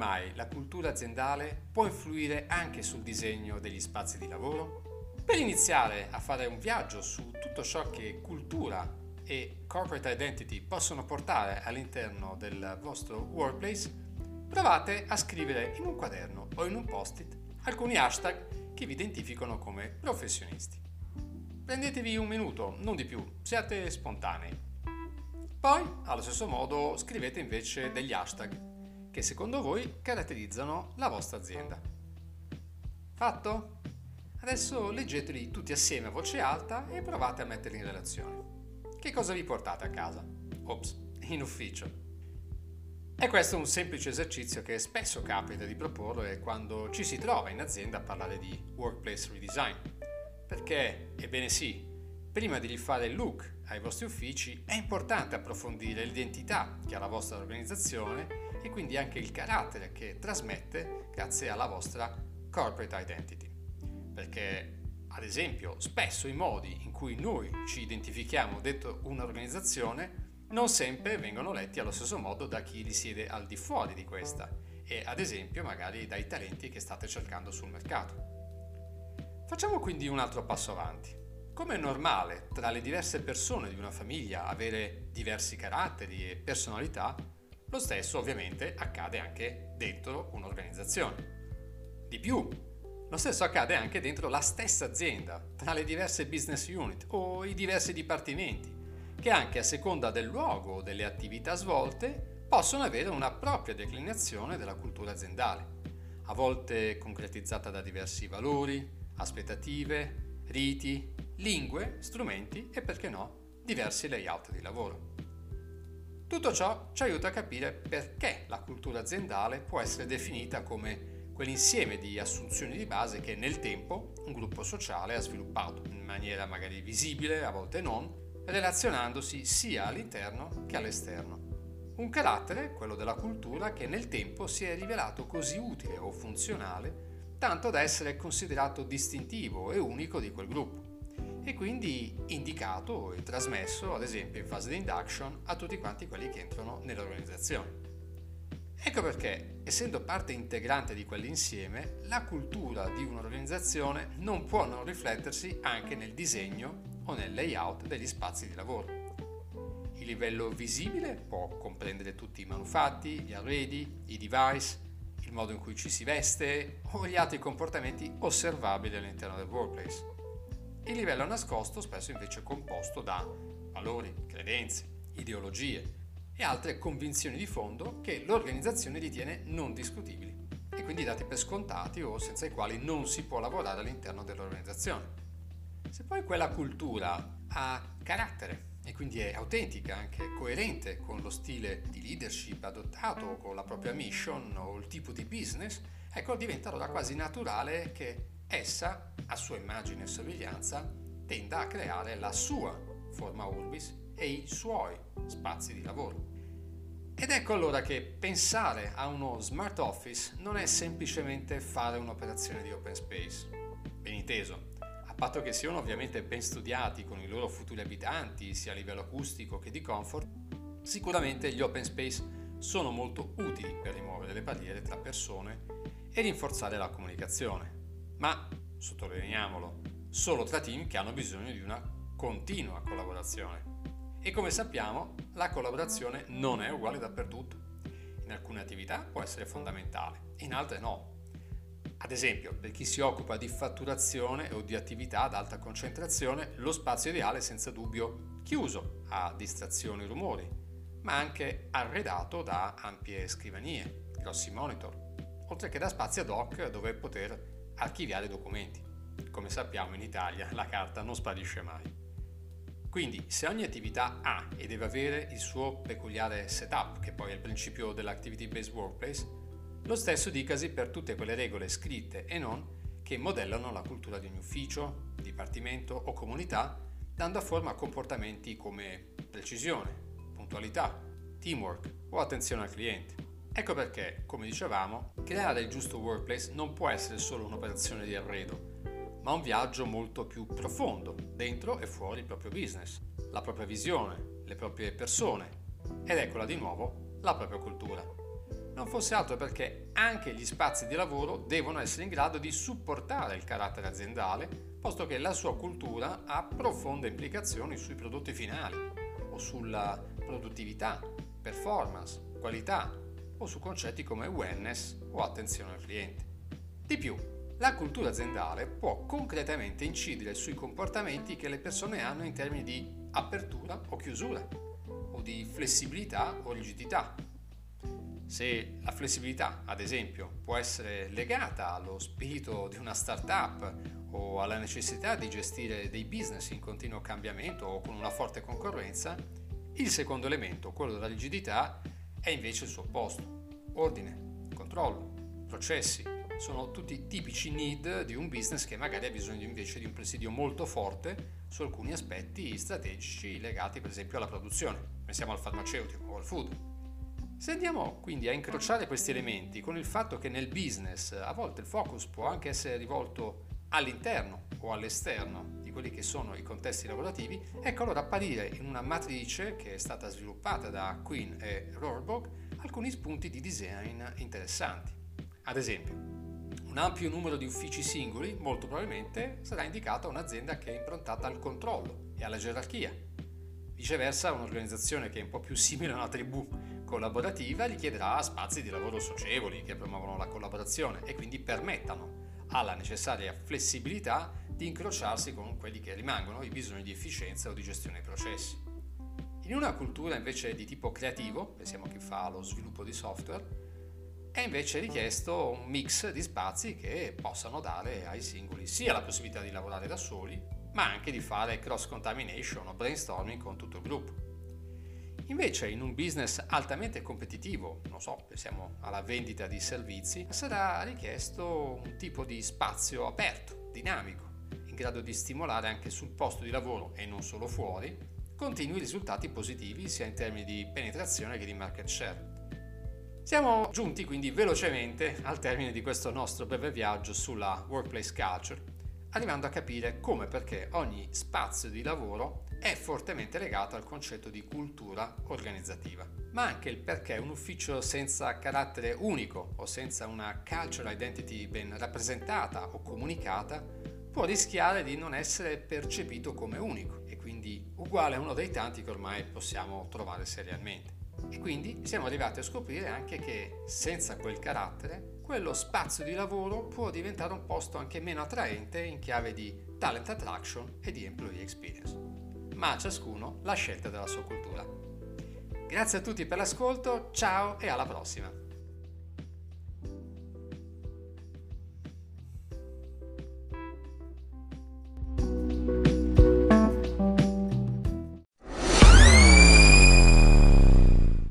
mai la cultura aziendale può influire anche sul disegno degli spazi di lavoro? Per iniziare a fare un viaggio su tutto ciò che cultura e corporate identity possono portare all'interno del vostro workplace, provate a scrivere in un quaderno o in un post-it alcuni hashtag che vi identificano come professionisti. Prendetevi un minuto, non di più, siate spontanei. Poi, allo stesso modo, scrivete invece degli hashtag che secondo voi caratterizzano la vostra azienda. Fatto? Adesso leggeteli tutti assieme a voce alta e provate a metterli in relazione. Che cosa vi portate a casa? Ops, in ufficio. E questo è un semplice esercizio che spesso capita di proporre quando ci si trova in azienda a parlare di workplace redesign perché, ebbene sì, prima di rifare il look ai vostri uffici è importante approfondire l'identità che ha la vostra organizzazione e quindi anche il carattere che trasmette grazie alla vostra corporate identity. Perché, ad esempio, spesso i modi in cui noi ci identifichiamo dentro un'organizzazione non sempre vengono letti allo stesso modo da chi risiede al di fuori di questa e ad esempio magari dai talenti che state cercando sul mercato. Facciamo quindi un altro passo avanti. Come è normale tra le diverse persone di una famiglia avere diversi caratteri e personalità, lo stesso ovviamente accade anche dentro un'organizzazione. Di più, lo stesso accade anche dentro la stessa azienda, tra le diverse business unit o i diversi dipartimenti, che anche a seconda del luogo o delle attività svolte possono avere una propria declinazione della cultura aziendale, a volte concretizzata da diversi valori, aspettative, riti, lingue, strumenti e perché no, diversi layout di lavoro. Tutto ciò ci aiuta a capire perché la cultura aziendale può essere definita come quell'insieme di assunzioni di base che nel tempo un gruppo sociale ha sviluppato, in maniera magari visibile, a volte non, relazionandosi sia all'interno che all'esterno. Un carattere, quello della cultura, che nel tempo si è rivelato così utile o funzionale tanto da essere considerato distintivo e unico di quel gruppo e quindi indicato e trasmesso ad esempio in fase di induction a tutti quanti quelli che entrano nell'organizzazione. Ecco perché, essendo parte integrante di quell'insieme, la cultura di un'organizzazione non può non riflettersi anche nel disegno o nel layout degli spazi di lavoro. Il livello visibile può comprendere tutti i manufatti, gli arredi, i device, il modo in cui ci si veste o gli altri comportamenti osservabili all'interno del workplace. Il livello nascosto spesso invece è composto da valori, credenze, ideologie e altre convinzioni di fondo che l'organizzazione ritiene non discutibili e quindi dati per scontati o senza i quali non si può lavorare all'interno dell'organizzazione. Se poi quella cultura ha carattere, e quindi è autentica, anche coerente con lo stile di leadership adottato, con la propria mission o il tipo di business, ecco diventa allora quasi naturale che essa, a sua immagine e somiglianza, tenda a creare la sua forma urbis e i suoi spazi di lavoro. Ed ecco allora che pensare a uno smart office non è semplicemente fare un'operazione di open space. Ben inteso, patto che siano ovviamente ben studiati con i loro futuri abitanti, sia a livello acustico che di comfort, sicuramente gli open space sono molto utili per rimuovere le barriere tra persone e rinforzare la comunicazione. Ma, sottolineiamolo, solo tra team che hanno bisogno di una continua collaborazione. E come sappiamo, la collaborazione non è uguale dappertutto. In alcune attività può essere fondamentale, in altre no. Ad esempio, per chi si occupa di fatturazione o di attività ad alta concentrazione, lo spazio ideale è senza dubbio chiuso a distrazioni e rumori, ma anche arredato da ampie scrivanie, grossi monitor, oltre che da spazi ad hoc dove poter archiviare documenti. Come sappiamo in Italia la carta non sparisce mai. Quindi se ogni attività ha e deve avere il suo peculiare setup, che poi è il principio dell'activity based workplace, lo stesso dicasi per tutte quelle regole scritte e non che modellano la cultura di ogni ufficio, dipartimento o comunità, dando forma a comportamenti come precisione, puntualità, teamwork o attenzione al cliente. Ecco perché, come dicevamo, creare il giusto workplace non può essere solo un'operazione di arredo, ma un viaggio molto più profondo, dentro e fuori il proprio business, la propria visione, le proprie persone ed eccola di nuovo, la propria cultura. non fosse altro perché anche gli spazi di lavoro devono essere in grado di supportare il carattere aziendale, posto che la sua cultura ha profonde implicazioni sui prodotti finali o sulla produttività, performance, qualità o su concetti come wellness o attenzione al cliente. Di più, la cultura aziendale può concretamente incidere sui comportamenti che le persone hanno in termini di apertura o chiusura, o di flessibilità o rigidità. Se la flessibilità, ad esempio, può essere legata allo spirito di una startup o alla necessità di gestire dei business in continuo cambiamento o con una forte concorrenza, il secondo elemento, quello della rigidità, è invece il suo opposto. Ordine, controllo, processi, sono tutti tipici need di un business che magari ha bisogno invece di un presidio molto forte su alcuni aspetti strategici legati per esempio alla produzione. Pensiamo al farmaceutico o al food. Se andiamo quindi a incrociare questi elementi con il fatto che nel business a volte il focus può anche essere rivolto all'interno o all'esterno di quelli che sono i contesti lavorativi, ecco allora apparire in una matrice che è stata sviluppata da Quinn e Rohrbock alcuni spunti di design interessanti. Ad esempio, un ampio numero di uffici singoli molto probabilmente sarà indicato a un'azienda che è improntata al controllo e alla gerarchia. Viceversa, un'organizzazione che è un po' più simile a una tribù collaborativa richiederà spazi di lavoro socievoli che promuovono la collaborazione e quindi permettano alla necessaria flessibilità di incrociarsi con quelli che rimangono i bisogni di efficienza o di gestione dei processi. In una cultura invece di tipo creativo, pensiamo a chi fa lo sviluppo di software, è invece richiesto un mix di spazi che possano dare ai singoli sia la possibilità di lavorare da soli, ma anche di fare cross contamination o brainstorming con tutto il gruppo. Invece in un business altamente competitivo, non so, pensiamo alla vendita di servizi, sarà richiesto un tipo di spazio aperto, dinamico, in grado di stimolare anche sul posto di lavoro e non solo fuori, continui risultati positivi sia in termini di penetrazione che di market share. Siamo giunti quindi velocemente al termine di questo nostro breve viaggio sulla workplace culture, arrivando a capire come e perché ogni spazio di lavoro è fortemente legato al concetto di cultura organizzativa, ma anche il perché un ufficio senza carattere unico o senza una cultural identity ben rappresentata o comunicata può rischiare di non essere percepito come unico e quindi uguale a uno dei tanti che ormai possiamo trovare serialmente. E quindi siamo arrivati a scoprire anche che senza quel carattere, quello spazio di lavoro può diventare un posto anche meno attraente in chiave di talent attraction e di employee experience. Ma a ciascuno la scelta della sua cultura. Grazie a tutti per l'ascolto, ciao e alla prossima!